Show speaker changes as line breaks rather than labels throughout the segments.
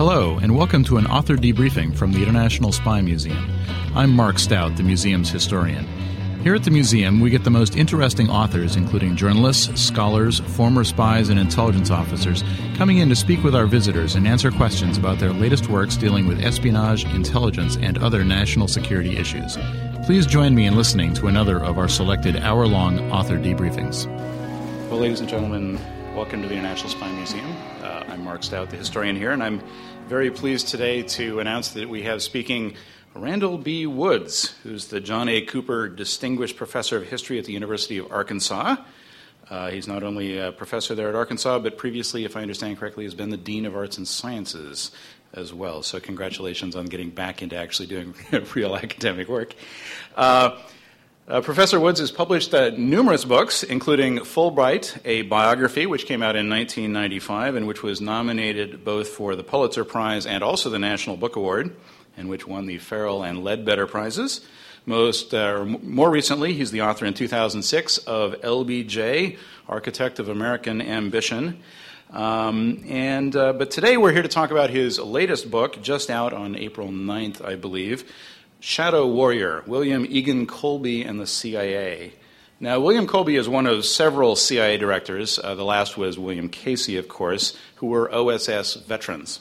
Hello, and welcome to an author debriefing from the International Spy Museum. I'm Mark Stout, the museum's historian. Here at the museum, we get the most interesting authors, including journalists, scholars, former spies, and intelligence officers, coming in to speak with our visitors and answer questions about their latest works dealing with espionage, intelligence, and other national security issues. Please join me in listening to another of our selected hour long author debriefings.
Well, ladies and gentlemen, welcome to the International Spy Museum. Uh, I'm Mark Stout, the historian here, and I'm very pleased today to announce that we have speaking Randall B. Woods, who's the John A. Cooper Distinguished Professor of History at the University of Arkansas. Uh, he's not only a professor there at Arkansas, but previously, if I understand correctly, has been the Dean of Arts and Sciences as well. So, congratulations on getting back into actually doing real academic work. Uh, uh, Professor Woods has published uh, numerous books, including Fulbright, a biography, which came out in 1995 and which was nominated both for the Pulitzer Prize and also the National Book Award, and which won the Ferrell and Leadbetter Prizes. Most, uh, more recently, he's the author in 2006 of LBJ, Architect of American Ambition. Um, and, uh, but today we're here to talk about his latest book, just out on April 9th, I believe, Shadow Warrior, William Egan Colby and the CIA. Now, William Colby is one of several CIA directors. Uh, the last was William Casey, of course, who were OSS veterans.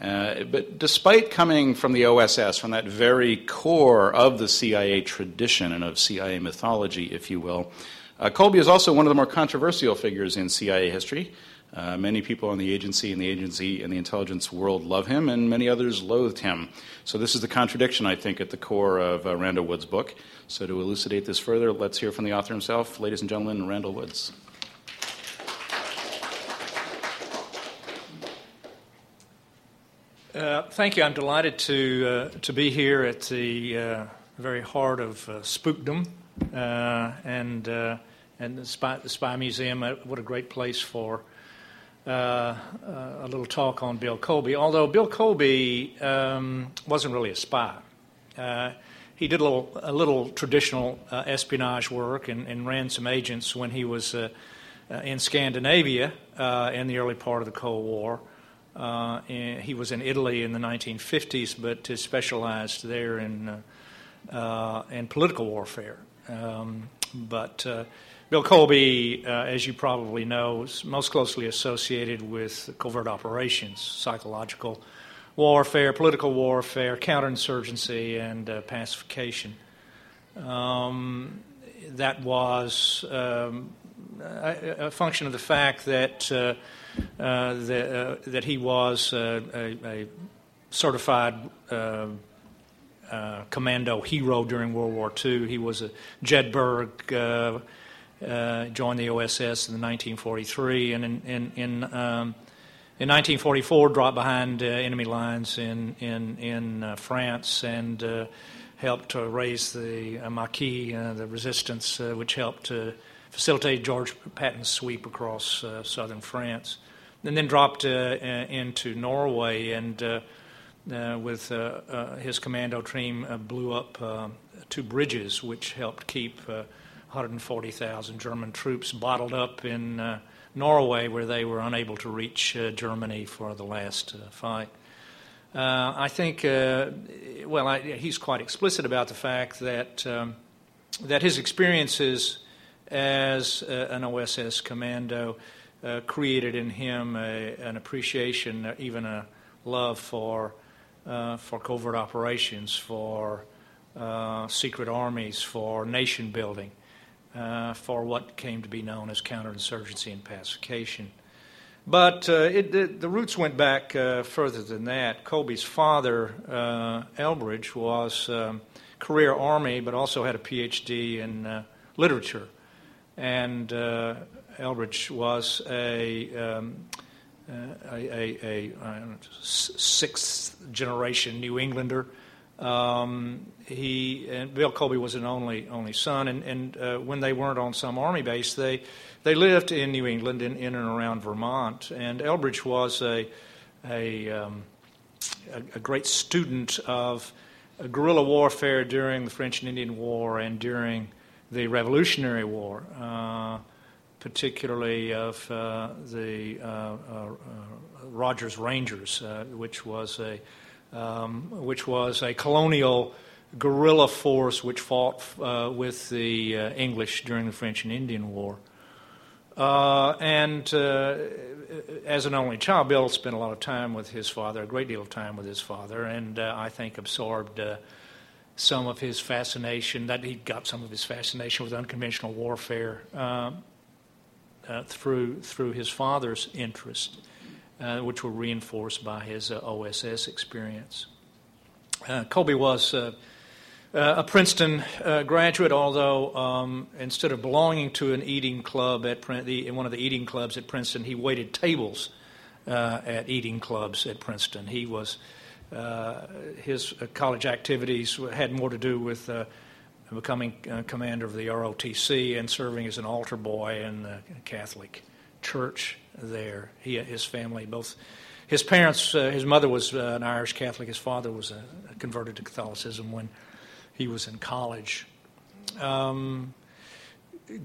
Uh, but despite coming from the OSS, from that very core of the CIA tradition and of CIA mythology, if you will, uh, Colby is also one of the more controversial figures in CIA history. Uh, many people in the agency and the agency and the intelligence world love him, and many others loathed him. So, this is the contradiction, I think, at the core of uh, Randall Wood's book. So, to elucidate this further, let's hear from the author himself. Ladies and gentlemen, Randall Woods.
Uh, thank you. I'm delighted to uh, to be here at the uh, very heart of uh, spookdom and and the Spy, the Spy Museum. what a great place for a little talk on Bill Colby. Although Bill Colby um, wasn't really a spy. he did a little, a little traditional espionage work and, and, ran some agents when he was in Scandinavia in the early part of the Cold War. Uh, he was in Italy in the 1950s, but specialized there in, uh, uh, in political warfare. Um, but uh, Bill Colby, uh, as you probably know, is most closely associated with covert operations, psychological warfare, political warfare, counterinsurgency, and uh, pacification. Um, that was um, a, a, function of the fact that uh, that, uh, that he was uh, a, a, certified commando hero during World War II. He was a Jedburgh. Uh, joined the OSS in 1943, and in in in, um, in 1944 dropped behind uh, enemy lines in in in uh, France and helped to raise the Maquis, the resistance, which helped facilitate George Patton's sweep across southern France. And then dropped uh, uh, into Norway and uh, with his commando team blew up two bridges, which helped keep 140,000 German troops bottled up in Norway, where they were unable to reach Germany for the last fight. Uh, I think, uh, well, I, he's quite explicit about the fact that um, that his experiences as uh, an OSS commando uh, created in him a, an appreciation, uh, even a love for uh, for covert operations, for uh, secret armies, for nation building, uh, for what came to be known as counterinsurgency and pacification. But uh, it, the, the, roots went back uh, further than that. Colby's father, uh, Elbridge, was um, career Army, but also had a PhD in uh, literature. And uh, Elbridge was a, um, uh, a, a, a sixth generation New Englander. Um, he and Bill Colby was an only only son, and, and when they weren't on some army base, they they lived in New England, in, in and around Vermont, and Elbridge was a, a, um, a, a great student of guerrilla warfare during the French and Indian War and during the Revolutionary War, uh, particularly of uh, the uh, uh Rogers Rangers, uh, which was a um, which was a colonial guerrilla force which fought uh, with the English during the French and Indian War. Uh, and uh, as an only child, Bill spent a lot of time with his father, a great deal of time with his father, and uh, I think absorbed uh, some of his fascination, that he got some of his fascination with unconventional warfare uh, through, through his father's interest, uh, which were reinforced by his OSS experience. Colby was uh, a Princeton uh, graduate, although um, instead of belonging to an eating club at the, in one of the eating clubs at Princeton, he waited tables uh, at eating clubs at Princeton. He was uh, his uh, college activities had more to do with uh, becoming commander of the ROTC and serving as an altar boy in the Catholic Church there. He, his family, both his parents, his mother was an Irish Catholic. His father was converted to Catholicism when he was in college. Um,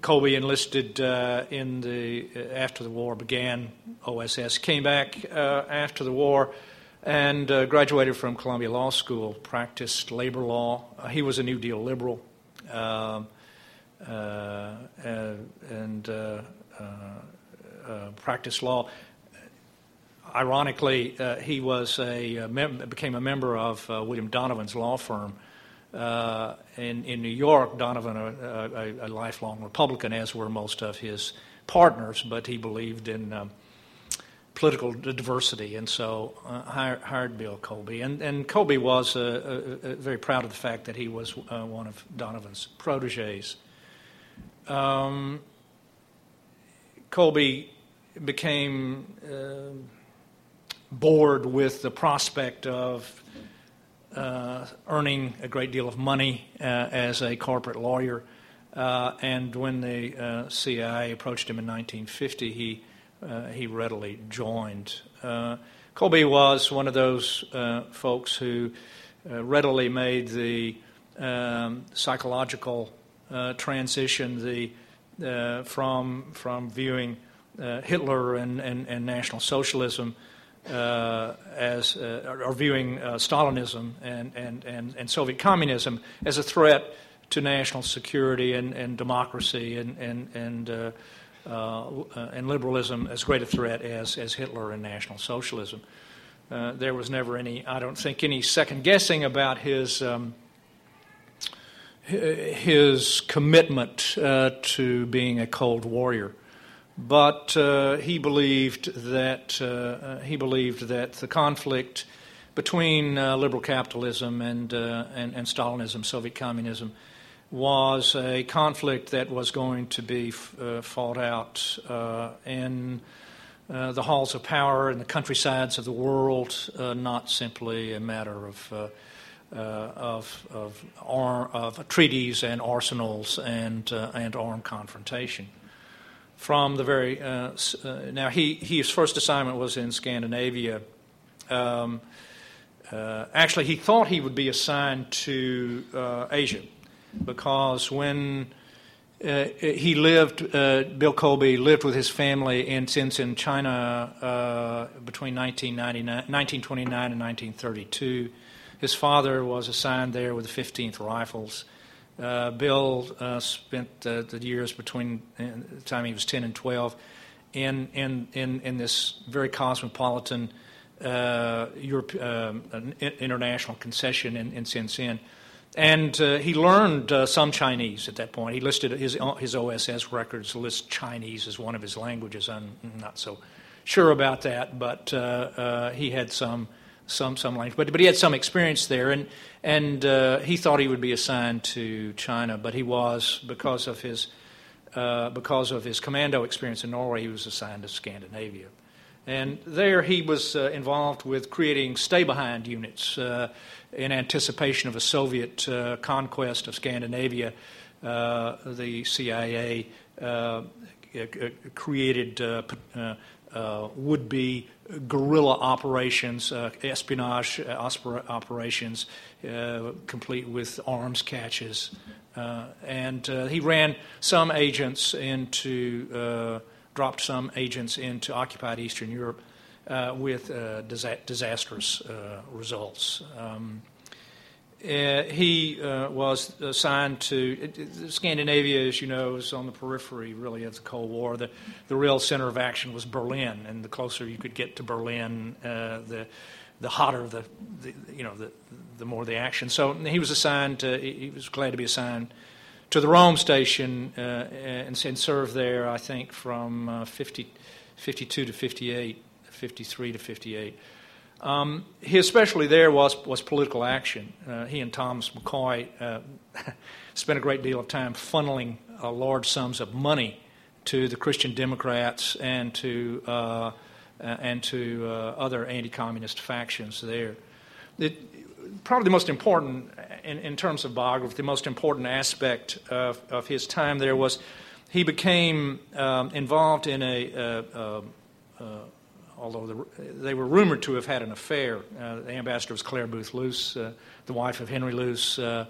Colby enlisted uh, in the uh, after the war began. OSS came back uh, after the war and uh, graduated from Columbia Law School. Practiced labor law. Uh, he was a New Deal liberal, um, uh, and practiced law. Ironically, he was a mem- became a member of William Donovan's law firm uh, in, in New York, Donovan, a, a, a, lifelong Republican, as were most of his partners, but he believed in um, political diversity, and so uh, hired, hired, Bill Colby. And, and Colby was uh, uh, very proud of the fact that he was uh, one of Donovan's proteges. Um, Colby became uh, bored with the prospect of uh, earning a great deal of money uh, as a corporate lawyer. Uh, and when the uh, CIA approached him in 1950, he, uh, he readily joined. Uh, Colby was one of those folks who readily made the um, psychological transition the, from, from viewing Hitler and, and, and National Socialism uh, as uh, are viewing uh, Stalinism and, and, and, and Soviet communism as a threat to national security and, and democracy and, and, and, uh, uh, and liberalism as great a threat as, as Hitler and National Socialism. Uh, there was never any, I don't think, any second guessing about his. Um, his commitment to being a Cold Warrior but uh, he believed that uh, uh, he believed that the conflict between uh, liberal capitalism and, uh, and, and Stalinism, Soviet communism, was a conflict that was going to be uh, fought out in the halls of power in the countrysides of the world, not simply a matter of. of of, ar- of treaties and arsenals and and armed confrontation from the very uh, uh, now he his first assignment was in Scandinavia. Um, uh, actually, he thought he would be assigned to uh, Asia because when he lived, Bill Colby lived with his family in China between 1929 and 1932. His father was assigned there with the 15th Rifles. Uh, Bill uh, spent uh, the years between uh, the time he was 10 and 12 in, in, in, in this very cosmopolitan uh, Europe, um, international concession in, in Tientsin. And uh, he learned uh, some Chinese at that point. He listed his, his OSS records list Chinese as one of his languages. I'm not so sure about that, but uh, uh he had some some some language. But but he had some experience there, and and uh, he thought he would be assigned to China, but he was because of his uh, because of his commando experience in Norway. He was assigned to Scandinavia. And there he was uh, involved with creating stay behind units uh, in anticipation of a Soviet uh, conquest of Scandinavia. Uh, the CIA created uh, would be guerrilla operations, espionage operations, complete with arms catches. and he ran some agents into dropped some agents into occupied Eastern Europe uh, with uh, disa- disastrous uh, results. Um, uh, he uh, was assigned to Scandinavia, as you know, is on the periphery really of the Cold War. The, the real center of action was Berlin, and the closer you could get to Berlin, the the hotter the, the, you know the the more the action. So he was assigned. To, he was glad to be assigned to the Rome station uh, and, and, served there, I think, from uh, 50, 52 to 58, 53 to 58. Um, his there was, was political action. Uh, he and Thomas McCoy uh, spent a great deal of time funneling uh, large sums of money to the Christian Democrats and to, uh, and to other anti communist factions there. It, probably the most important, in, in, terms of biography, the most important aspect of, of his time there was he became um, involved in a, uh, uh, uh, although the, they were rumored to have had an affair. Uh, the ambassador was Clare Boothe Luce, uh, the wife of Henry Luce, uh,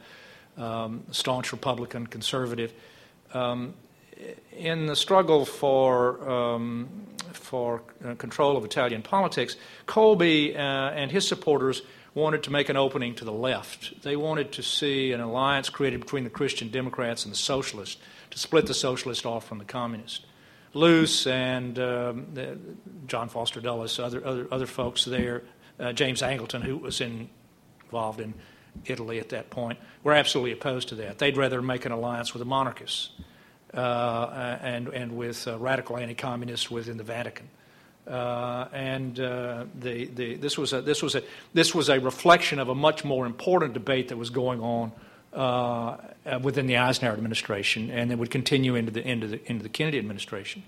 um, staunch Republican conservative. Um, in the struggle for um, for control of Italian politics, Colby and his supporters wanted to make an opening to the left. They wanted to see an alliance created between the Christian Democrats and the Socialists to split the Socialists off from the Communists. Luce and um, John Foster Dulles, other, other, other folks there, uh, James Angleton, who was in, involved in Italy at that point, were absolutely opposed to that. They'd rather make an alliance with the monarchists uh, and, and with uh, radical anti communists within the Vatican. Uh, and uh, the, the, this, was a, this, was a, this was a reflection of a much more important debate that was going on uh, uh within the Eisenhower administration and that would continue into the, into the, into the Kennedy administration.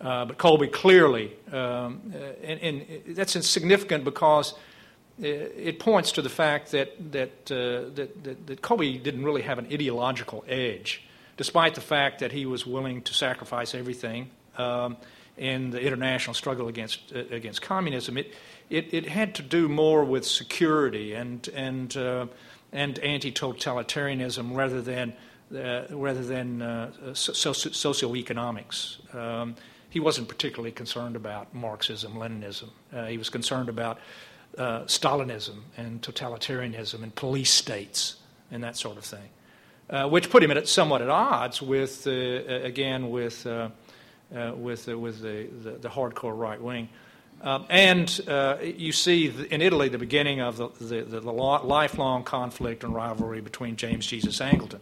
Uh, but Colby clearly, um, uh, and, and, that's significant because it points to the fact that, that, that, that, that Colby didn't really have an ideological edge, despite the fact that he was willing to sacrifice everything. Um, in the international struggle against uh, against communism, it, it it had to do more with security and and uh, and anti-totalitarianism rather than uh, rather than uh, soci- socioeconomics. Um, he wasn't particularly concerned about Marxism, Leninism. Uh, he was concerned about uh, Stalinism and totalitarianism and police states and that sort of thing, which put him at somewhat at odds with again with uh, with, uh, with the, the, the, hardcore right wing. Um, and uh, you see in Italy the beginning of the, the, the, lifelong conflict and rivalry between James Jesus Angleton,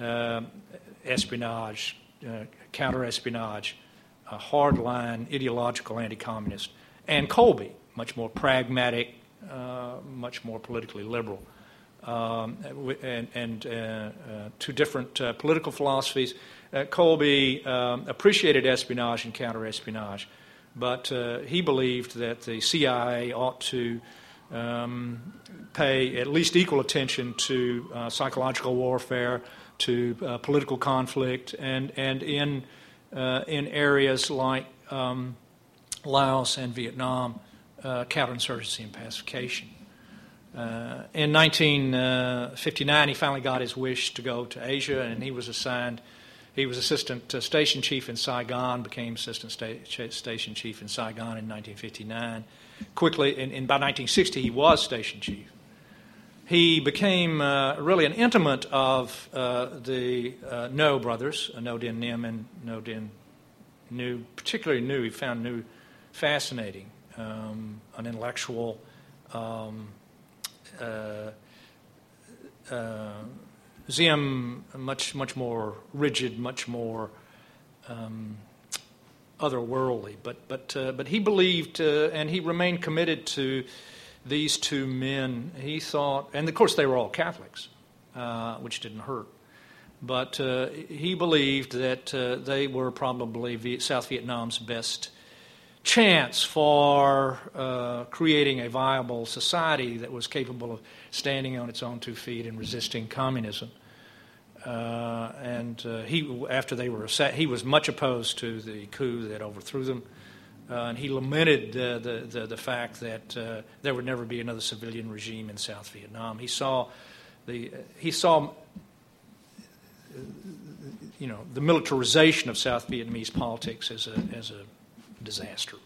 uh, espionage, uh, counter espionage, a hardline ideological anti communist, and Colby, much more pragmatic, uh, much more politically liberal. Um, and, and two different political philosophies uh, Colby um, appreciated espionage and counterespionage, but uh, he believed that the CIA ought to um, pay at least equal attention to uh, psychological warfare, to uh, political conflict, and, and in, uh, in areas like um, Laos and Vietnam, uh, counterinsurgency and pacification. in 1959, he finally got his wish to go to Asia, and he was assigned he was assistant uh, station chief in Saigon, became assistant sta- station chief in Saigon in 1959. Quickly, by 1960, he was station chief. He became uh, really an intimate of uh, the uh, Ngo brothers, uh, Ngo Dinh Nim and Ngo Dinh Nhu, particularly Nhu. He found Nhu fascinating, um, an intellectual. Um, Ziem much much more rigid, much more um, otherworldly. But but uh, but he believed uh, and he remained committed to these two men. He thought, and of course they were all Catholics, uh, which didn't hurt. But uh, he believed that uh, they were probably South Vietnam's best chance for uh, creating a viable society that was capable of standing on its own two feet and resisting communism. Uh, and uh, he, after they were, set, he was much opposed to the coup that overthrew them, uh, and he lamented the, the, the fact that uh, there would never be another civilian regime in South Vietnam. He saw the, he saw, you know, the militarization of South Vietnamese politics as a, as a disaster.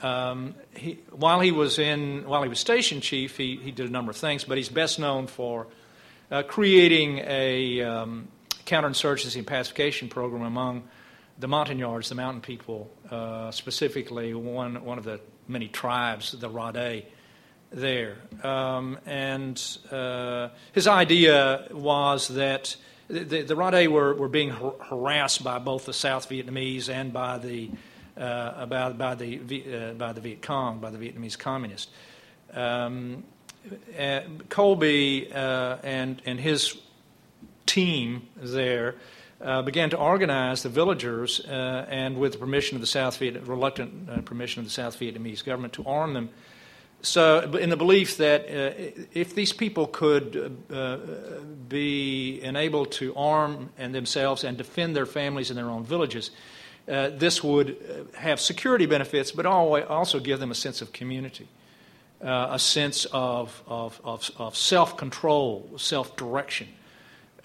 Um, he, while he was in, while he was station chief, he, he did a number of things, but he's best known for uh, creating a um, counterinsurgency and pacification program among the Montagnards, the mountain people, uh, specifically one one of the many tribes, the Rhade, there. Um, and uh, his idea was that the, the Rhade were, were being har- harassed by both the South Vietnamese and by the uh, by, by, the, uh, by the Viet Cong, by the Vietnamese communists. Um, Colby uh, and, and his team there uh, began to organize the villagers uh, and, with the permission of the South Viet, reluctant permission of the South Vietnamese government, to arm them. So, in the belief that if these people could be enabled to arm and themselves and defend their families in their own villages, uh, this would uh, have security benefits, but also give them a sense of community, uh, a sense of, of, of, of self control, self direction,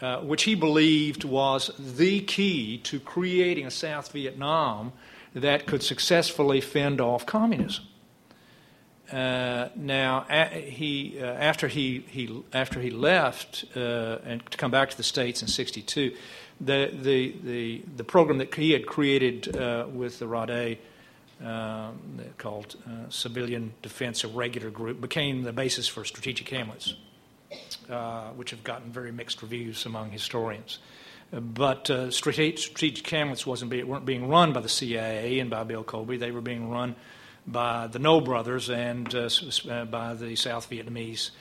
uh, which he believed was the key to creating a South Vietnam that could successfully fend off communism. Uh, now, he, uh, after, he, he, after he left uh, and to come back to the States in 62, the, the, the, the program that he had created uh, with the Rhade, um, called uh, Civilian Defense Irregular Group, became the basis for Strategic Hamlets, uh, which have gotten very mixed reviews among historians. But uh, strategic, Hamlets wasn't be, weren't being run by the CIA and by Bill Colby. They were being run by the Ngo brothers and uh, uh, by the South Vietnamese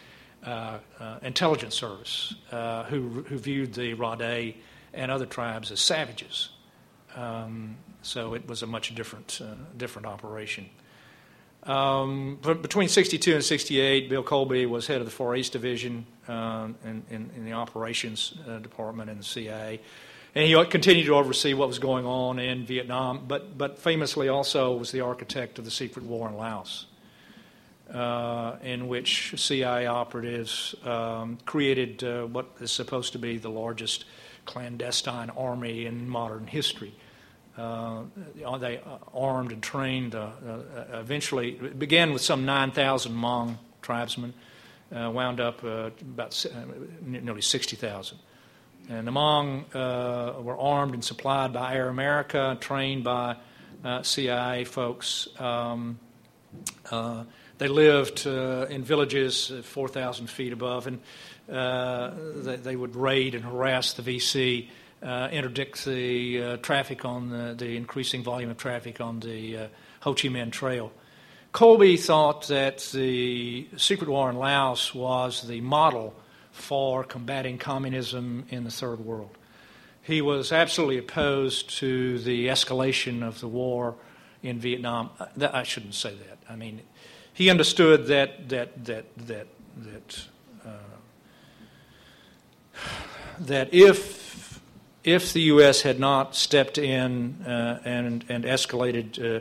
intelligence service, who, who viewed the Rhade and other tribes as savages. Um, so it was a much different, uh, different operation. Um, but between 62 and 68, Bill Colby was head of the Far East Division uh, in, in, in, the operations uh, department in the CIA. And he continued to oversee what was going on in Vietnam, but, but famously also was the architect of the secret war in Laos, uh, in which CIA operatives um, created uh, what is supposed to be the largest clandestine army in modern history. Uh, they uh, armed and trained. Uh, uh eventually, it began with some 9,000 Hmong tribesmen, uh, wound up uh, about nearly 60,000. And the Hmong were armed and supplied by Air America, trained by CIA folks. Um, they lived in villages 4,000 feet above, and uh, they, they, would raid and harass the VC, uh, interdict the uh, traffic on the, the, increasing volume of traffic on the uh, Ho Chi Minh Trail. Colby thought that the secret war in Laos was the model for combating communism in the third world. He was absolutely opposed to the escalation of the war in Vietnam. Uh, I shouldn't say that. I mean, he understood that that that that that that if if the U.S. had not stepped in uh, and and escalated, uh,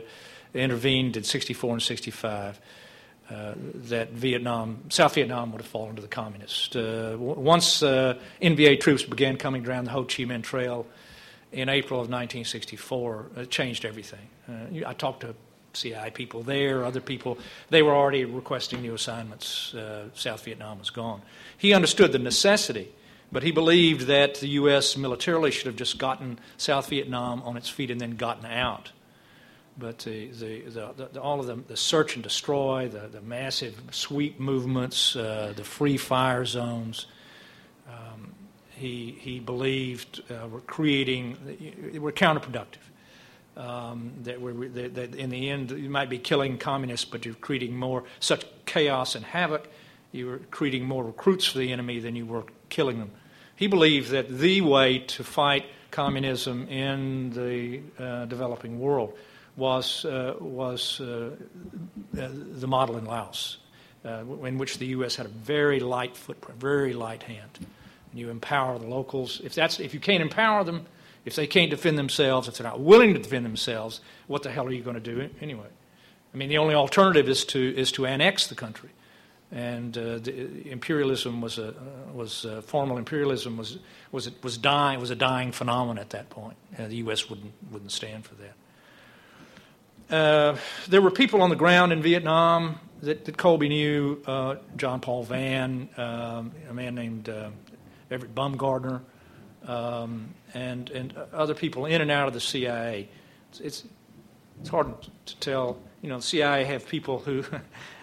intervened in '64 and '65, uh, that Vietnam, South Vietnam, would have fallen to the communists. Uh, once uh, NVA troops began coming down the Ho Chi Minh Trail in April of 1964, it changed everything. Uh, I talked to CIA people there, other people. They were already requesting new assignments. South Vietnam was gone. He understood the necessity but he believed that the U.S. militarily should have just gotten South Vietnam on its feet and then gotten out. But the, the, the, the all of the, the, search and destroy, the, the massive sweep movements, uh, the free fire zones, he, he believed uh, were creating, were counterproductive. Um, that, were, that, that, in the end you might be killing communists, but you're creating more such chaos and havoc. You were creating more recruits for the enemy than you were killing them. He believed that the way to fight communism in the uh, developing world was uh, was uh, uh the model in Laos, uh, in which the U.S. had a very light footprint, very light hand. And you empower the locals. If that's if you can't empower them, if they can't defend themselves, if they're not willing to defend themselves, what the hell are you going to do anyway? I mean, the only alternative is to is to annex the country, and uh, the, imperialism was a uh, was uh, formal imperialism was was it was dying was a dying phenomenon at that point. Uh, the U.S. wouldn't wouldn't stand for that. Uh, there were people on the ground in Vietnam that, that Colby knew. Uh, John Paul Vann, um, a man named Everett Bumgardner um, and, and other people in and out of the CIA. It's, it's, it's hard to tell. You know, the CIA have people who,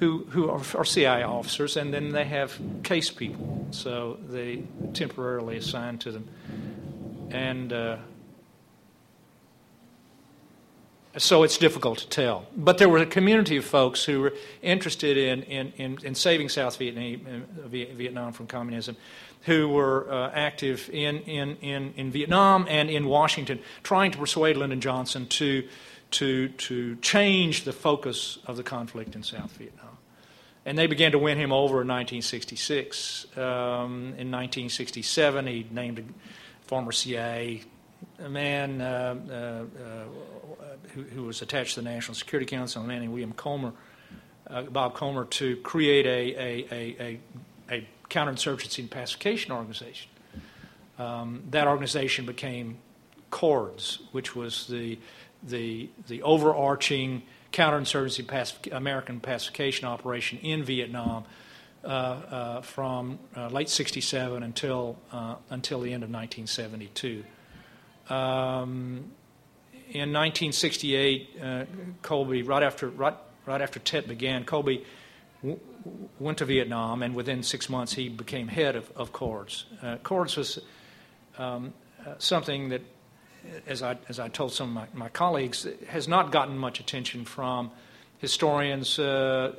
who, who are, are CIA officers, and then they have case people, so they temporarily assign to them. And uh, so it's difficult to tell. But there was a community of folks who were interested in, in, in, in saving South Vietnam, Vietnam from communism who were uh, active in, in, in, in Vietnam and in Washington, trying to persuade Lyndon Johnson to, to, to change the focus of the conflict in South Vietnam. And they began to win him over in 1966. Um, in 1967, he named a former CIA a man uh, uh, uh, who, who, was attached to the National Security Council, a man named William Komer, uh, Bob Komer, to create a, a, a, a counterinsurgency and pacification organization. Um, that organization became CORDS, which was the, the, the overarching counterinsurgency pacif- American pacification operation in Vietnam uh, uh, from uh, late 67 until, until the end of 1972. Um, in 1968, uh, Colby, right after, right, right after Tet began, Colby went to Vietnam, and within six months he became head of, of CORDS. Uh, CORDS was um, uh, something that, as I, as I told some of my, my, colleagues, has not gotten much attention from historians. Uh,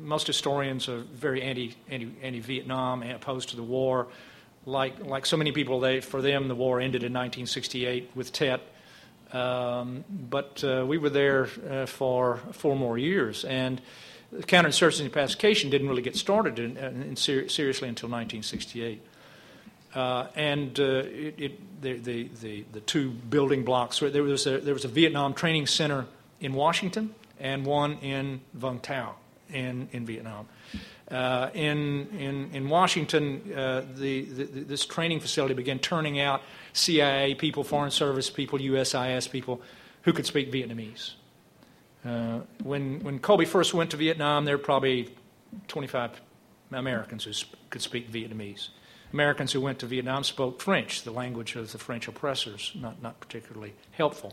most historians are very anti, anti, anti-Vietnam, opposed to the war. Like, like so many people, they, for them, the war ended in 1968 with Tet. Um, but uh, we were there uh, for four more years, and counterinsurgency and pacification didn't really get started in, in ser- seriously until 1968. Uh, and uh, it, it, the, the, the, the, two building blocks, there was, a, there was a Vietnam training center in Washington and one in Vung Tau in, in Vietnam. Uh, in, in, in Washington, uh, the, the, this training facility began turning out CIA people, Foreign Service people, USIS people who could speak Vietnamese. Uh, when, when Colby first went to Vietnam, there were probably 25 Americans who sp- could speak Vietnamese. Americans who went to Vietnam spoke French, the language of the French oppressors, not, not particularly helpful.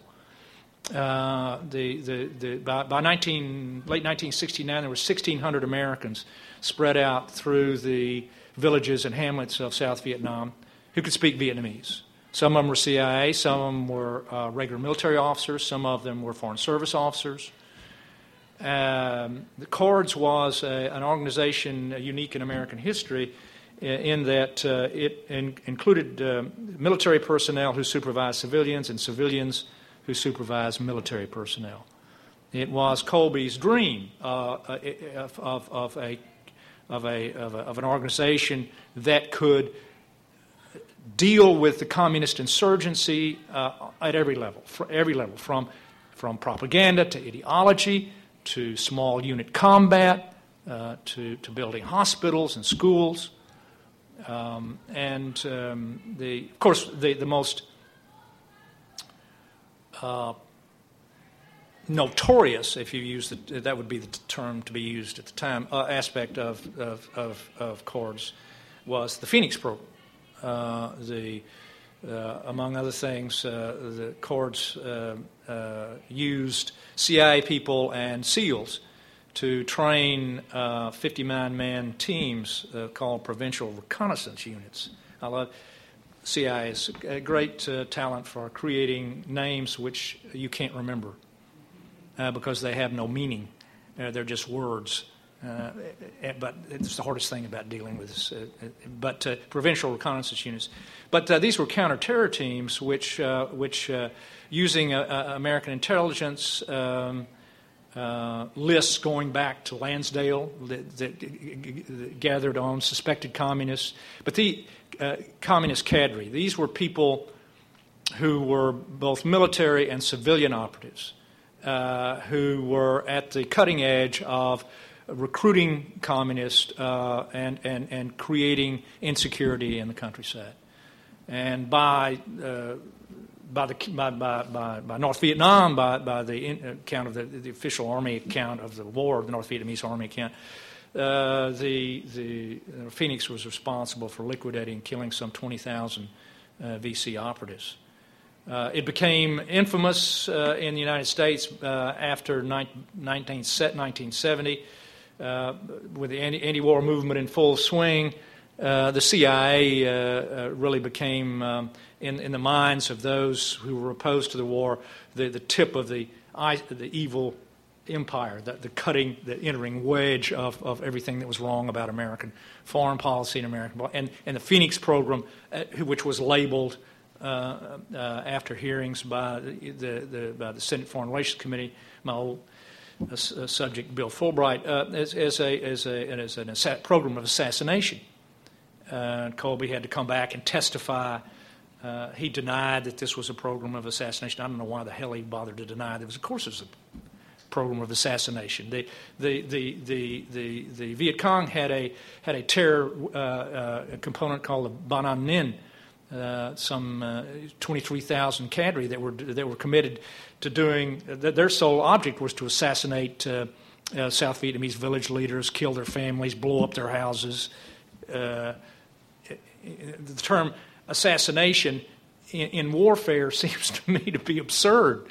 Uh, the, the, the, by, by 19, late 1969, there were 1,600 Americans spread out through the villages and hamlets of South Vietnam who could speak Vietnamese. Some of them were CIA, some of them were uh, regular military officers, some of them were Foreign Service officers. Um, the CORDS was a, an organization unique in American history in, that uh, it in, included uh, military personnel who supervised civilians and civilians who supervised military personnel. It was Colby's dream uh, of, of, of, a, of, a, of, a, of an organization that could deal with the communist insurgency uh, at every level, every level, from, from propaganda to ideology to small unit combat uh, to, to building hospitals and schools. Um, and um, the, of course, the, the most uh, notorious, if you use the, that would be the term to be used at the time, uh, aspect of, of, of, of CORDS was the Phoenix program. Uh, the, uh, among other things, uh, the CORDS used CIA people and SEALs to train 59 man teams called provincial reconnaissance units. I love CIA is a great uh, talent for creating names which you can't remember uh, because they have no meaning. Uh, they're just words. Uh, but it's the hardest thing about dealing with this. Uh, but uh, provincial reconnaissance units. But these were counterterror teams, which, which using American intelligence um, lists going back to Lansdale that, that, gathered on suspected communists. But the communist cadre, these were people who were both military and civilian operatives. Uh, who were at the cutting edge of recruiting communists uh, and, and, and creating insecurity in the countryside. And by, uh, by, the, by, by, by, North Vietnam, by, by the account of the, the official army account of the war, the North Vietnamese army account, uh, the, the uh, Phoenix was responsible for liquidating, and killing some 20,000 uh, VC operatives. Uh, it became infamous uh, in the United States uh, after 19, 1970 uh, with the anti war movement in full swing. Uh, the CIA uh, really became, um, in, in the minds of those who were opposed to the war, the, the tip of the, the evil empire, the, the cutting, the entering wedge of, of everything that was wrong about American foreign policy and American and, and the Phoenix program, uh, which was labeled uh, uh, after hearings by the, the, by the Senate Foreign Relations Committee, my old uh, subject, Bill Fulbright, uh, as, as, a, as, a, as an program of assassination. Uh, Colby had to come back and testify. Uh, he denied that this was a program of assassination. I don't know why the hell he bothered to deny it. Was, of course, it was a program of assassination. The, the, the, the, the, the Viet Cong had a, had a terror uh, uh, component called the Ban An Ninh, uh, some uh, 23,000 cadre that were that were committed to doing. that Their sole object was to assassinate uh, uh, South Vietnamese village leaders, kill their families, blow up their houses. Uh, the term assassination in, in, warfare seems to me to be absurd,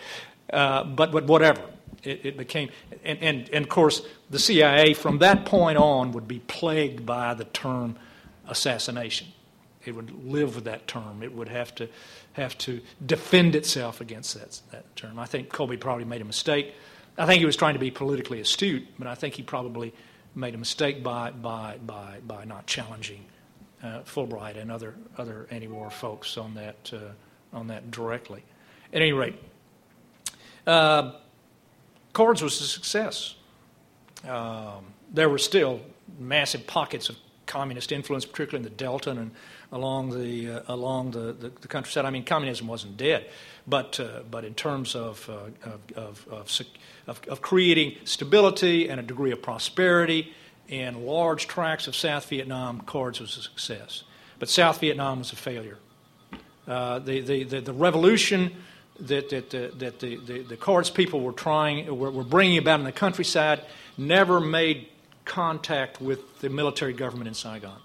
but but whatever. It, it became, and, and, and of course, the CIA from that point on would be plagued by the term assassination it would live with that term. It would have to have to defend itself against that, that term. I think Colby probably made a mistake. I think he was trying to be politically astute, but I think he probably made a mistake by by by, by not challenging uh, Fulbright and other other anti-war folks on that uh, on that directly. At any rate, uh, CORDS was a success. Um, there were still massive pockets of communist influence, particularly in the Delta and along the uh, along the, the, the, countryside. I mean, communism wasn't dead, but uh, but in terms of, uh, of, of, of, of creating stability and a degree of prosperity in large tracts of South Vietnam, CORDS was a success. But South Vietnam was a failure. Uh, the, the, the, the, revolution that, that, that the, the, the CORDS people were trying, were, were bringing about in the countryside, never made contact with the military government in Saigon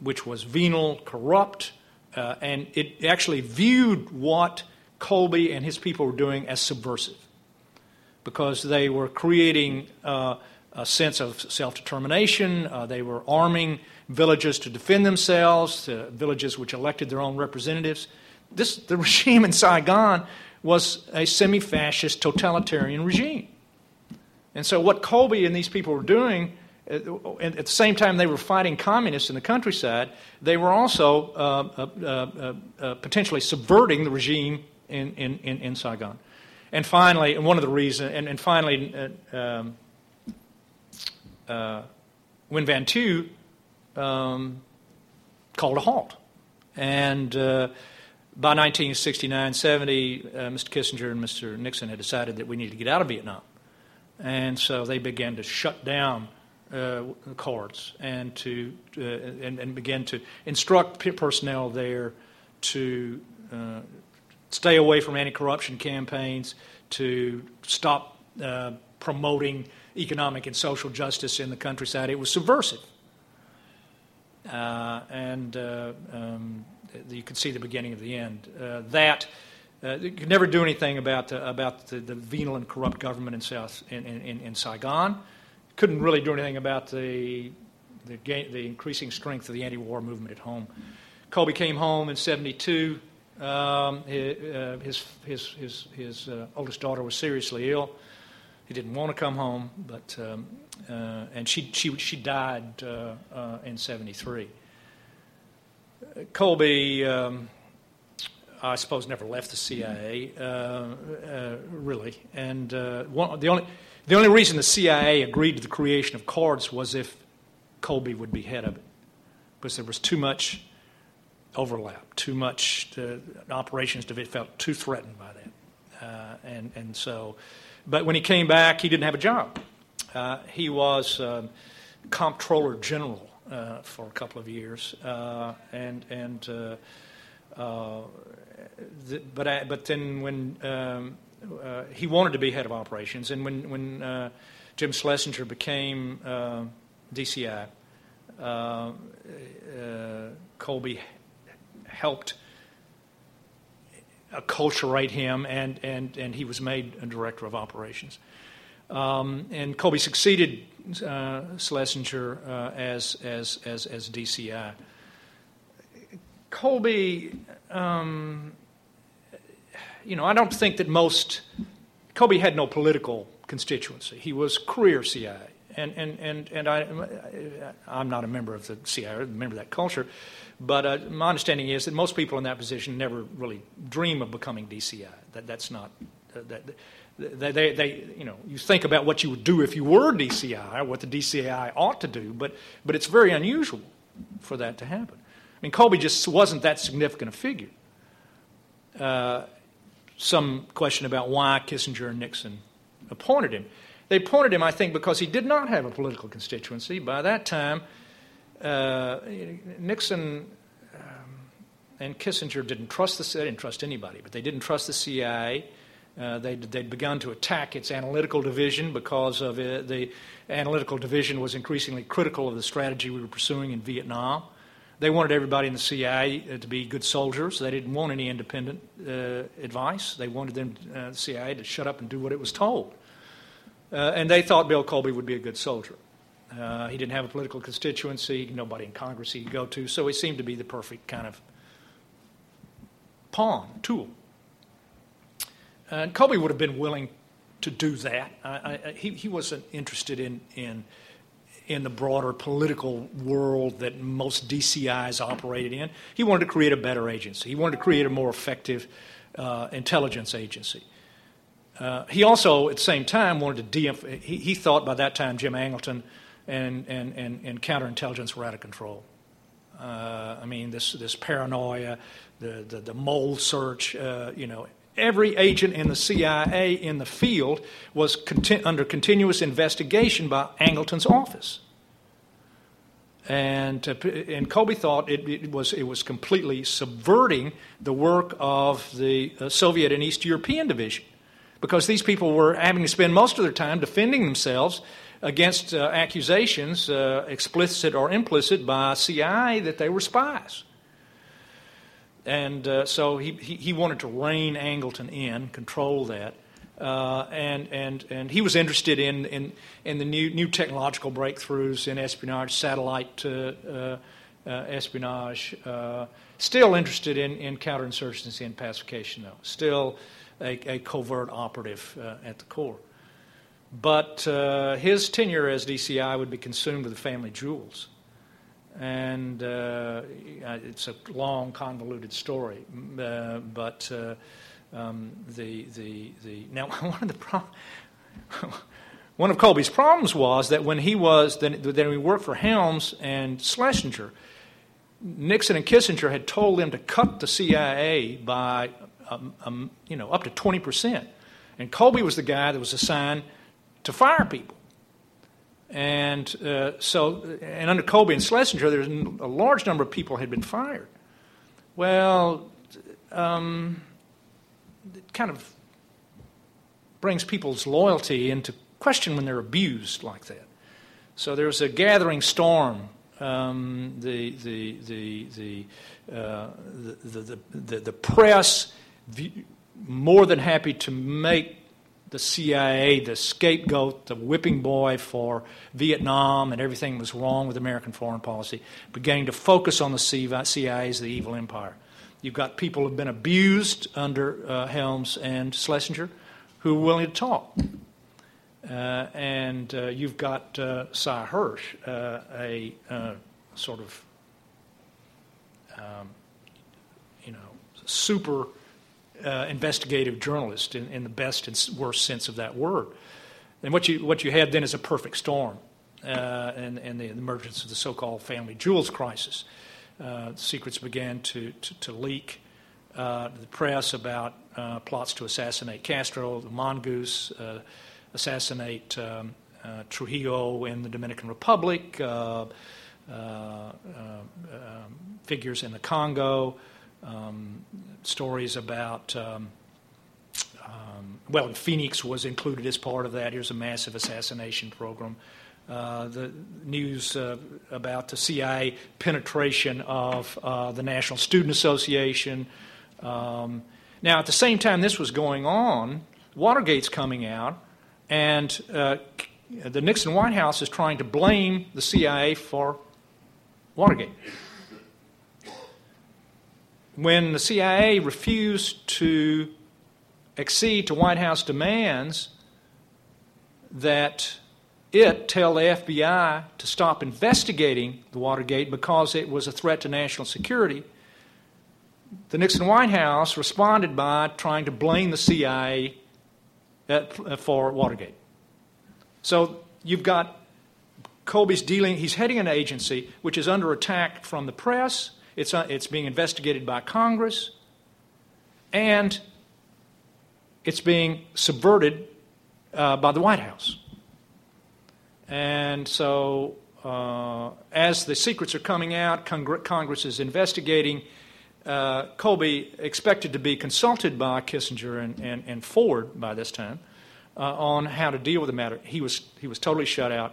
which was venal, corrupt, uh, and it actually viewed what Colby and his people were doing as subversive because they were creating uh, a sense of self determination. Uh, they were arming villages to defend themselves, villages which elected their own representatives. This, the regime in Saigon was a semi fascist totalitarian regime. And so, what Colby and these people were doing uh, at the same time they were fighting communists in the countryside, they were also uh, uh, uh, potentially subverting the regime in, in, in, in, Saigon. And finally, and one of the reasons, and, and finally, um, Nguyen Van Thieu um, called a halt. And by 1969 70, Mr. Kissinger and Mr. Nixon had decided that we needed to get out of Vietnam. And so they began to shut down uh, CORDS and to uh, and, and begin to instruct personnel there to uh, stay away from anti-corruption campaigns, to stop uh, promoting economic and social justice in the countryside. It was subversive, uh, and uh, um, you can see the beginning of the end. that uh, could never do anything about the, about the, the venal and corrupt government in South in, in, in Saigon. Couldn't really do anything about the the, the increasing strength of the anti-war movement at home. Colby came home in '72. Um, uh, his, his, his, his uh, oldest daughter was seriously ill. He didn't want to come home, but um, uh, and she, she, she died uh, uh, in '73. Colby, um, I suppose, never left the CIA, uh, really, and one, the only the only reason the CIA agreed to the creation of CORDS was if Colby would be head of it, because there was too much overlap, too much to, operations felt too threatened by that, uh, and and so, but when he came back, he didn't have a job. Uh, he was um, comptroller general uh, for a couple of years, uh, and and uh, uh, but I, but then when um, he wanted to be head of operations, and when when Jim Schlesinger became DCI, Colby helped acculturate him, and, and, and he was made a director of operations. Um, and Colby succeeded uh, Schlesinger uh, as, as, as, as DCI. Colby, um, you know, I don't think that most, Colby had no political constituency. He was career CIA. And, and, and, and I, I'm not a member of the CIA, I'm a member of that culture. But uh, my understanding is that most people in that position never really dream of becoming DCI. That, that's not, uh, that, they, they, they, you know, you think about what you would do if you were DCI, what the DCI ought to do, but, but it's very unusual for that to happen. I mean, Colby just wasn't that significant a figure. Uh, some question about why Kissinger and Nixon appointed him. They appointed him, I think, because he did not have a political constituency. By that time, uh, Nixon um, and Kissinger didn't trust the they didn't trust anybody, but they didn't trust the CIA. Uh, they'd, they'd, begun to attack its analytical division because of it. the analytical division was increasingly critical of the strategy we were pursuing in Vietnam. They wanted everybody in the CIA uh, to be good soldiers. They didn't want any independent uh, advice. They wanted them, uh, the CIA, to shut up and do what it was told. Uh, and they thought Bill Colby would be a good soldier. Uh, he didn't have a political constituency, nobody in Congress he could go to, so he seemed to be the perfect kind of pawn, tool. And Colby would have been willing to do that. I, I, he, he wasn't interested in, in, in the broader political world that most DCIs operated in. He wanted to create a better agency, he wanted to create a more effective uh, intelligence agency. Uh, he also, at the same time, wanted to de he, he thought by that time Jim Angleton and, and, and, and counterintelligence were out of control. Uh, I mean, this, this paranoia, the, the, the mole search, uh, you know, every agent in the CIA in the field was conti- under continuous investigation by Angleton's office. And, uh, and Colby thought it, it, was, it was completely subverting the work of the uh, Soviet and East European division because these people were having to spend most of their time defending themselves against uh, accusations, uh, explicit or implicit, by CIA that they were spies. And uh, so he, he, he, wanted to rein Angleton in, control that. Uh, and, and, and he was interested in, in, in the new, new technological breakthroughs in espionage, satellite uh, espionage. still interested in, in counterinsurgency and pacification, though. Still a, a covert operative at the core. But uh, his tenure as DCI would be consumed with the family jewels. And uh, it's a long, convoluted story. Uh, but uh, um, the, the, the, now, one of the problems. One of Colby's problems was that when he was, then, then he worked for Helms and Schlesinger, Nixon and Kissinger had told them to cut the CIA by, um, um, you know, up to 20%. And Colby was the guy that was assigned to fire people. And uh, so, and under Colby and Schlesinger, there's a large number of people had been fired. Well, um, it kind of brings people's loyalty into question when they're abused like that. So there's a gathering storm. Um, the, the, the, the, uh, the, the, the, the, press more than happy to make the CIA the scapegoat, the whipping boy for Vietnam and everything was wrong with American foreign policy, beginning to focus on the CIA as the evil empire. You've got people who have been abused under uh, Helms and Schlesinger who are willing to talk. Uh, and uh, you've got uh, Sy Hersh, uh, a uh, sort of, um, you know, super uh, investigative journalist in, in, the best and worst sense of that word. And what you, what you had then is a perfect storm uh, and, and the emergence of the so called family jewels crisis. Uh, secrets began to, to, to leak uh, to the press about uh, plots to assassinate Castro, the mongoose, uh, assassinate um, Trujillo in the Dominican Republic, um, figures in the Congo um, stories about. Um, um, well, Phoenix was included as part of that. Here's a massive assassination program. Uh, the news uh, about the CIA penetration of uh, the National Student Association. Um, now, at the same time this was going on, Watergate's coming out, and uh, the Nixon White House is trying to blame the CIA for Watergate when the CIA refused to accede to White House demands that it tell the FBI to stop investigating the Watergate because it was a threat to national security, the Nixon White House responded by trying to blame the CIA for Watergate. So you've got Colby's dealing, he's heading an agency which is under attack from the press it's, uh, it's being investigated by Congress, and it's being subverted uh, by the White House. And so, uh, as the secrets are coming out, Cong- Congress is investigating. Uh, Colby expected to be consulted by Kissinger and, and, and Ford by this time uh, on how to deal with the matter. He was, he was totally shut out.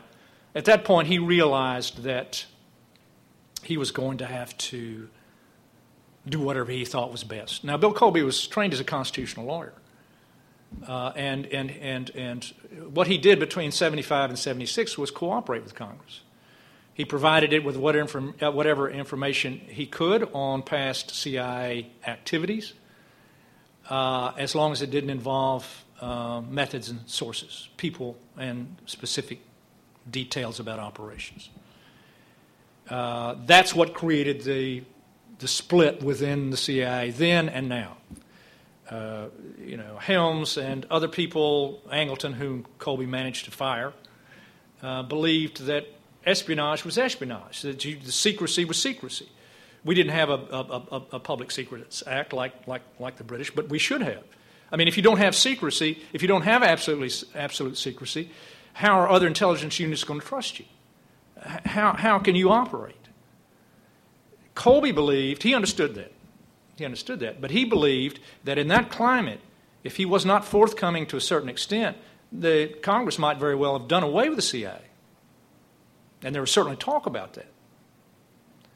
At that point, he realized that he was going to have to do whatever he thought was best. Now, Bill Colby was trained as a constitutional lawyer. Uh, and, and, and, and what he did between 75 and 76 was cooperate with Congress. He provided it with whatever, uh, whatever information he could on past CIA activities, uh, as long as it didn't involve uh, methods and sources, people, and specific details about operations. Uh, that's what created the, the split within the CIA then and now. Uh, you know, Helms and other people, Angleton, whom Colby managed to fire, uh, believed that espionage was espionage, that you, the secrecy was secrecy. We didn't have a, a, a, a, Public Secrets Act like, like, like the British, but we should have. I mean, if you don't have secrecy, if you don't have absolutely, absolute secrecy, how are other intelligence units going to trust you? How, how can you operate? Colby believed, he understood that. He understood that. But he believed that in that climate, if he was not forthcoming to a certain extent, the Congress might very well have done away with the CIA. And there was certainly talk about that.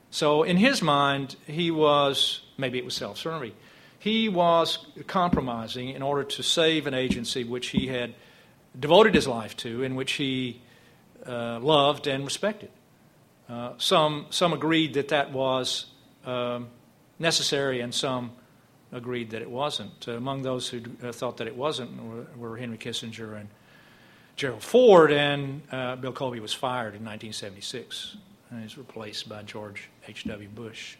So, in his mind, he was, maybe it was self serving, he was compromising in order to save an agency which he had devoted his life to, in which he uh, loved and respected. Uh, some, some agreed that that was um, necessary, and some agreed that it wasn't. Uh, among those who uh, thought that it wasn't were, were, Henry Kissinger and Gerald Ford, and uh, Bill Colby was fired in 1976 and is replaced by George H.W. Bush.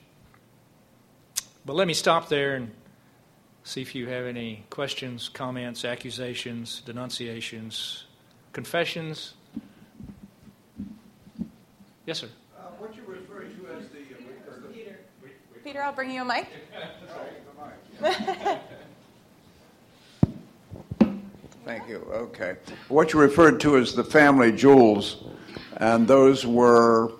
But let me stop there and see if you have any questions, comments, accusations, denunciations, confessions, Yes, sir.
Uh, what you're referring to as the. Uh,
as the Peter. Peter, I'll bring you a mic.
Thank you. Okay. What you referred to as the family jewels, and those were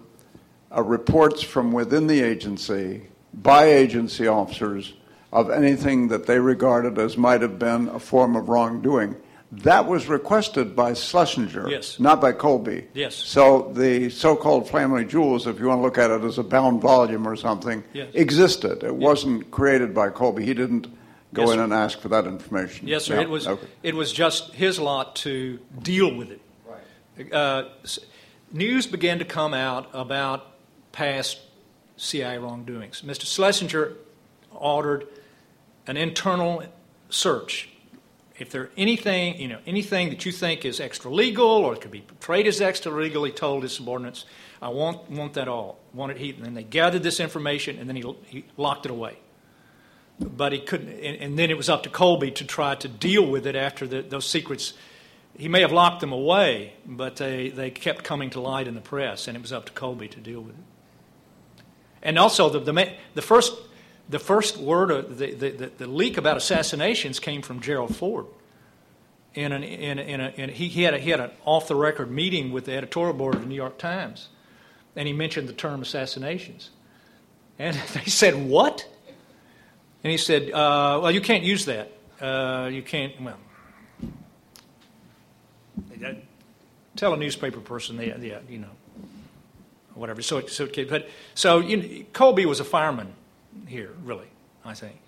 uh, reports from within the agency by agency officers of anything that they regarded as might have been a form of wrongdoing. That was requested by Schlesinger,
yes.
not by Colby.
Yes.
So the so-called family jewels, if you want to look at it as a bound volume or something,
yes.
existed. It yes. wasn't created by Colby. He didn't go
Yes,
in
sir.
and ask for that information?
Yes, sir.
Yeah,
It was
okay.
it was just his lot to deal with it. Right. Uh, news began to come out about past CIA wrongdoings. Mr. Schlesinger ordered an internal search. If there anything, you know, anything that you think is extra legal or it could be portrayed as extra legal, he told his subordinates, "I want want that all." Wanted he, and then they gathered this information, and then he, he locked it away but he couldn't. And, and then it was up to Colby to try to deal with it after the, those secrets. He may have locked them away, but they, they kept coming to light in the press, and it was up to Colby to deal with it. And also, the, the, the first the first word, of the, the, the, leak about assassinations came from Gerald Ford. In an, in, in, a, in he, he had a, he had an off the record meeting with the editorial board of the New York Times, and he mentioned the term assassinations. And they said, "What?" And he said, uh, Well, you can't use that. Uh, you can't, well, tell a newspaper person, they, yeah, you know, whatever. So, so, but, so you know, Colby was a fireman here, really, I think.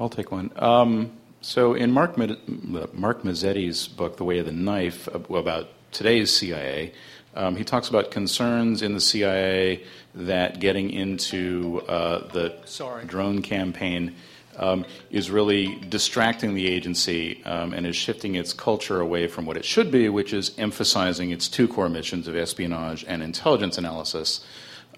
I'll take one. Um, so, in Mark, Mark Mazzetti's book, The Way of the Knife, about today's CIA, um, he talks about concerns in the CIA that getting into uh, the
Sorry.
drone campaign um, is really distracting the agency um, and is shifting its culture away from what it should be, which is emphasizing its two core missions of espionage and intelligence analysis.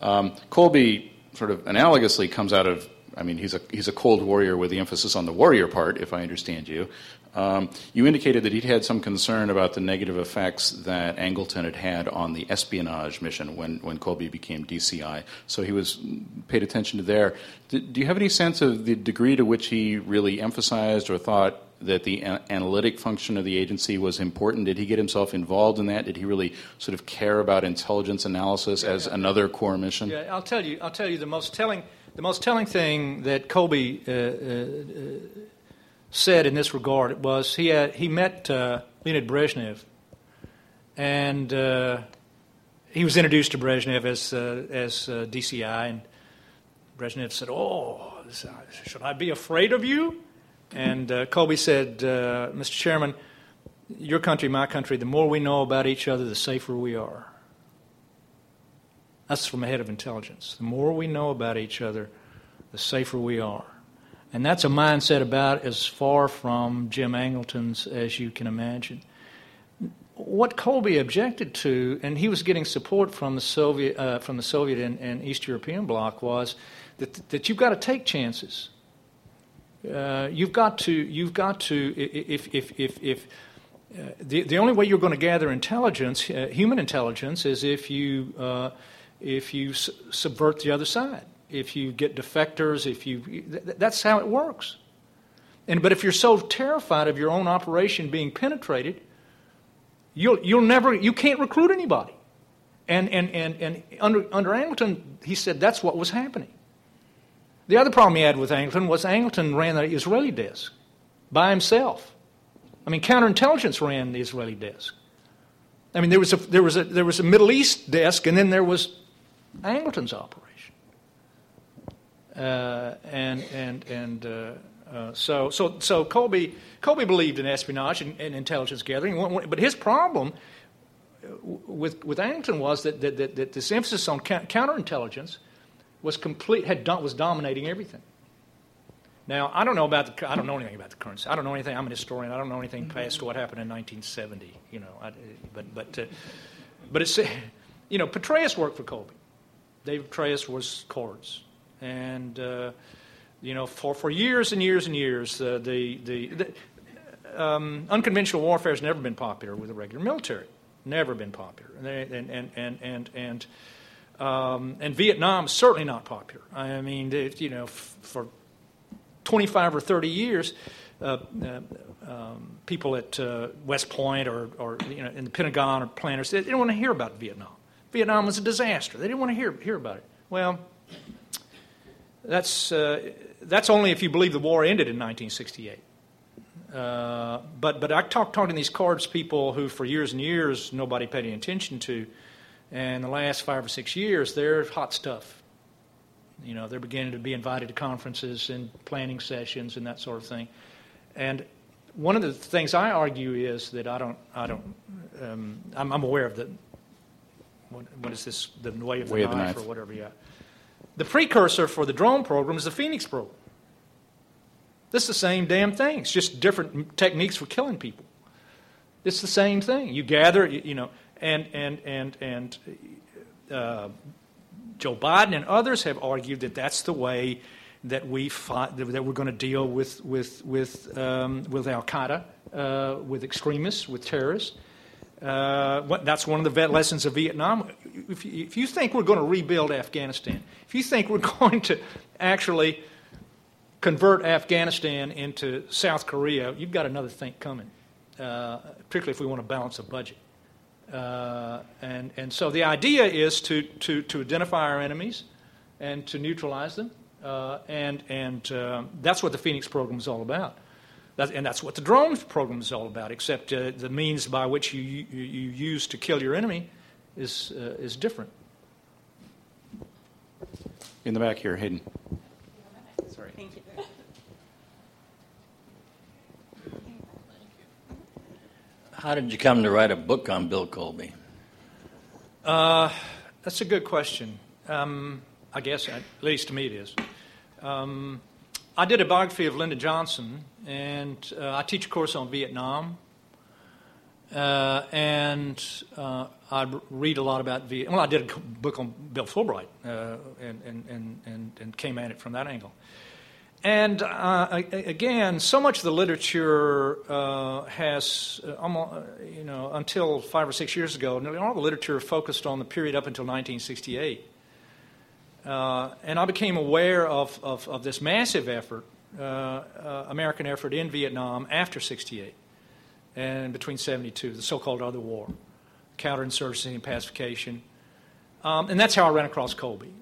Um, Colby, sort of analogously, comes out of I mean, he's a, he's a cold warrior with the emphasis on the warrior part, if I understand you. Um, you indicated that he'd had some concern about the negative effects that Angleton had had on the espionage mission when, when Colby became DCI. So he was paid attention to there. Do, do you have any sense of the degree to which he really emphasized or thought that the a- analytic function of the agency was important? Did he get himself involved in that? Did he really sort of care about intelligence analysis as another core mission?
Yeah, I'll tell you. I'll tell you the most telling. The most telling thing that Colby uh, uh, uh, said in this regard it was he had, he met uh, Leonid Brezhnev, and uh, he was introduced to Brezhnev as uh, as uh, DCI, and Brezhnev said, "Oh, should I be afraid of you?" And uh, Colby said, uh, "Mr. Chairman, your country, my country. The more we know about each other, the safer we are." That's from a head of intelligence. The more we know about each other, the safer we are. And that's a mindset about as far from Jim Angleton's as you can imagine. What Colby objected to, and he was getting support from the Soviet, uh, from the Soviet and, and East European bloc, was that, that you've got to take chances. Uh, you've got to, you've got to, if, if, if, if uh, the, the only way you're going to gather intelligence, uh, human intelligence, is if you, uh, if you subvert the other side. If you get defectors, if you, th- that's how it works. And, but if you're so terrified of your own operation being penetrated, you'll, you'll never, you can't recruit anybody. And, and, and, and under, under Angleton, he said that's what was happening. The other problem he had with Angleton was Angleton ran the Israeli desk by himself. I mean, counterintelligence ran the Israeli desk. I mean, there was a, there was a, there was a Middle East desk, and then there was Angleton's operation. Uh, and and and uh, uh, so so so Colby Colby believed in espionage and, and intelligence gathering, but his problem with with Angleton was that that, that, that this emphasis on coun- counterintelligence was complete had was dominating everything. Now I don't know about the I don't know anything about the currents. I don't know anything. I'm an historian. I don't know anything past what happened in 1970. You know, I, but but uh, but it's you know Petraeus worked for Colby. David Petraeus was Cords, and uh, you know for, for years and years and years uh, the the, the um, unconventional warfare has never been popular with the regular military. Never been popular, and and and and and. and um, and Vietnam is certainly not popular. I mean, you know, f- for 25 or 30 years, uh, uh, um, people at uh, West Point or, or you know, in the Pentagon or planners, they didn't want to hear about Vietnam. Vietnam was a disaster. They didn't want to hear, hear about it. Well, that's, uh, that's only if you believe the war ended in 1968. Uh, but, but I talked talking to these CORDS people who, for years and years, nobody paid any attention to. And the last five or six years, they're hot stuff. You know, they're beginning to be invited to conferences and planning sessions and that sort of thing. And one of the things I argue is that I don't, I don't, um, I'm, I'm, aware of the, what, what is this, the way of the,
way
knife,
of the knife
or whatever, yeah. The precursor for the drone program is the Phoenix program. This is the same damn thing. It's just different techniques for killing people. It's the same thing. You gather, you, you know, and and and and uh, Joe Biden and others have argued that that's the way that we fight, that we're going to deal with with with um, with Al Qaeda, uh, with extremists, with terrorists. Uh, that's one of the lessons of Vietnam. If you, if you think we're going to rebuild Afghanistan, if you think we're going to actually convert Afghanistan into South Korea, you've got another thing coming, uh, particularly if we want to balance a budget. Uh, and, and so the idea is to, to, to identify our enemies and to neutralize them. Uh, and and uh, that's what the Phoenix program is all about. That, and that's what the drone program is all about, except uh, the means by which you, you, you, use to kill your enemy is, uh, is different.
In the back here, Hayden.
Sorry. Thank you.
How did you come to write a book on Bill Colby?
Uh, that's a good question. Um, I guess, at least to me, it is. Um, I did a biography of Lyndon Johnson, and uh, I teach a course on Vietnam. Uh, and uh, I read a lot about Vietnam. Well, I did a book on Bill Fulbright uh, and, and, and, and came at it from that angle. And uh, again, so much of the literature uh, has, almost, you know, until five or six years ago, nearly all the literature focused on the period up until 1968. Uh, and I became aware of, of, of this massive effort, uh, American effort in Vietnam after 68 and between 72, the so called Other War, counterinsurgency and pacification. Um, and that's how I ran across Colby.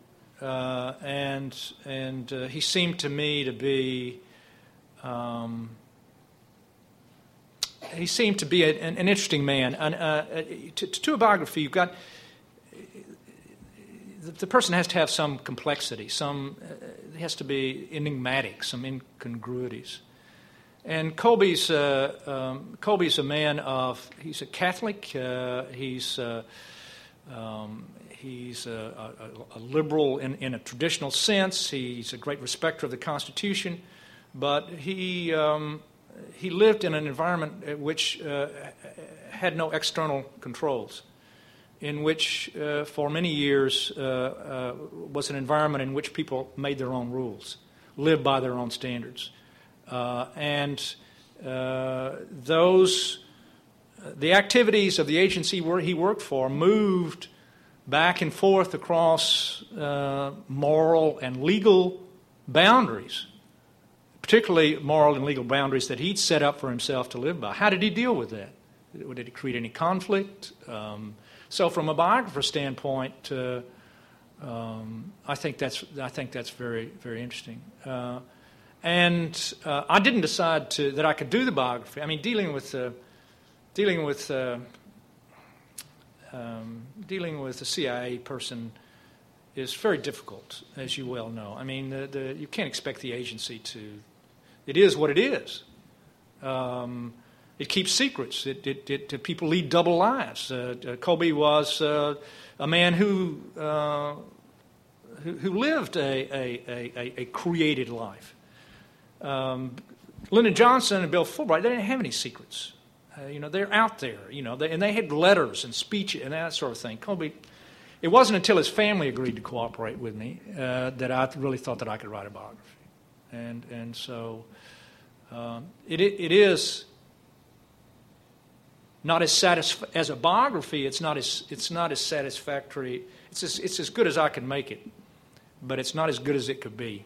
Uh, and and uh, he seemed to me to be um, he seemed to be a, an, an, interesting man. And, uh, to, to, a biography, you've got the, person has to have some complexity, some uh, has to be enigmatic, some incongruities. And Colby's uh, um, Colby's a man of he's a Catholic. Uh, he's um, He's a, a, a liberal in, in, a traditional sense. He's a great respecter of the Constitution, but he um, he lived in an environment which uh, had no external controls, in which uh, for many years uh, uh was an environment in which people made their own rules, lived by their own standards, uh, and uh, those the activities of the agency where he worked for moved back and forth across moral and legal boundaries, particularly moral and legal boundaries that he'd set up for himself to live by. How did he deal with that? Did it create any conflict? Um, so, from a biographer standpoint, uh, um, I think that's I think that's very very interesting. Uh, and uh, I didn't decide to, that I could do the biography. I mean, dealing with uh, dealing with uh, um, dealing with a CIA person is very difficult, as you well know. I mean, the, the, you can't expect the agency to. It is what it is. Um, it keeps secrets. It, it, it, people lead double lives. Uh, uh, Colby was uh, a man who, uh, who, who, lived a, a, a, a created life. Um, Lyndon Johnson and Bill Fulbright, they didn't have any secrets. Uh, you know, they're out there, you know, they, and they had letters and speech and that sort of thing. Colby, it wasn't until his family agreed to cooperate with me uh, that I really thought that I could write a biography. And, and so um, it, it is not as satisf- as a biography, it's not as, it's not as satisfactory. It's as, it's as good as I can make it, but it's not as good as it could be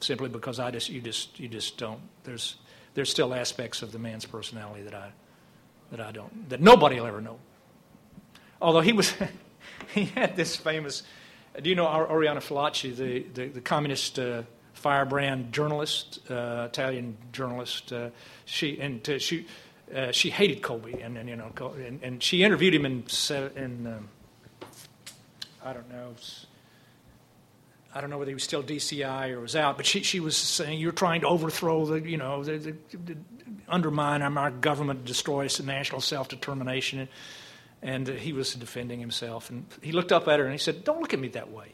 simply because I just you just you just don't there's there's still aspects of the man's personality that I, that I don't, that nobody will ever know. Although he was, he had this famous, do you know Oriana Fallaci, the, the, the communist uh, firebrand journalist, uh, Italian journalist? Uh, she, and uh, she, uh, she hated Colby, and, and you know, and, and, she interviewed him in, in um, I don't know. I don't know whether he was still DCI or was out, but she, she was saying you're trying to overthrow the, you know, the, the, the undermine our government, destroy national self determination. And uh, he was defending himself. And he looked up at her and he said, Don't look at me that way. He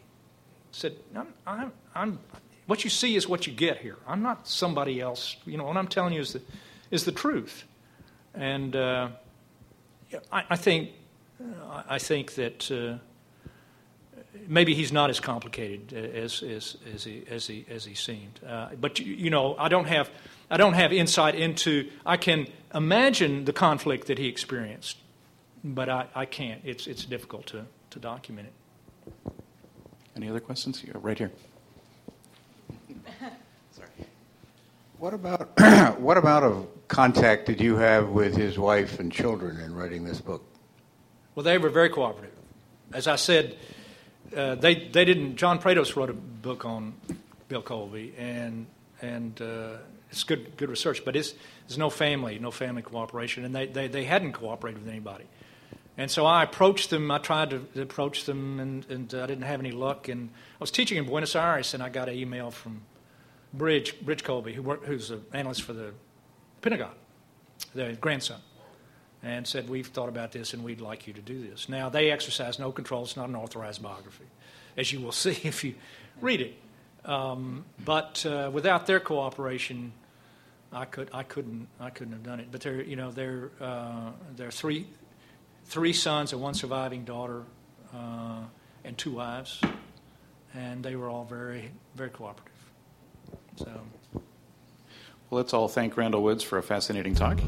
said, I'm, I'm, I'm, What you see is what you get here. I'm not somebody else. You know, what I'm telling you is the, is the truth. And uh, I, I, think, I think that. Uh, maybe he's not as complicated as, as, as, he, as, he, as he seemed. Uh, but, you, you, know, I don't, have, I don't have insight into, I can imagine the conflict that he experienced, but I, I can't. It's, it's difficult to, to document it.
Any other questions? Right here.
Sorry. What about what about a contact did you have with his wife and children in writing this book?
Well, they were very cooperative. As I said, uh, they they didn't. John Prados wrote a book on Bill Colby, and and uh, it's good good research, but it's there's no family, no family cooperation, and they, they, they hadn't cooperated with anybody. And so I approached them. I tried to approach them, and, and I didn't have any luck. And I was teaching in Buenos Aires, and I got an email from Bridge Bridge Colby, who work, who's an analyst for the Pentagon, the grandson and said, We've thought about this and we'd like you to do this. Now, they exercise no control. It's not an authorized biography, as you will see if you read it. Um, but uh, without their cooperation, I, could, I, couldn't, I couldn't have done it. But they're you know, there, uh, there are three, three sons and one surviving daughter uh, and two wives, and they were all very, very cooperative. So.
Well, let's all thank Randall Woods for a fascinating talk.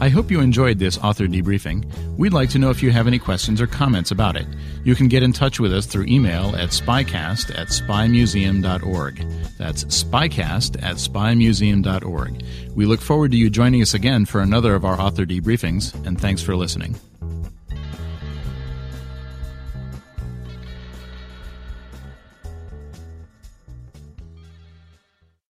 I hope you enjoyed this author debriefing. We'd like to know if you have any questions or comments about it. You can get in touch with us through email at spycast at spymuseum.org. That's spycast at spymuseum.org. We look forward to you joining us again for another of our author debriefings, and thanks for listening.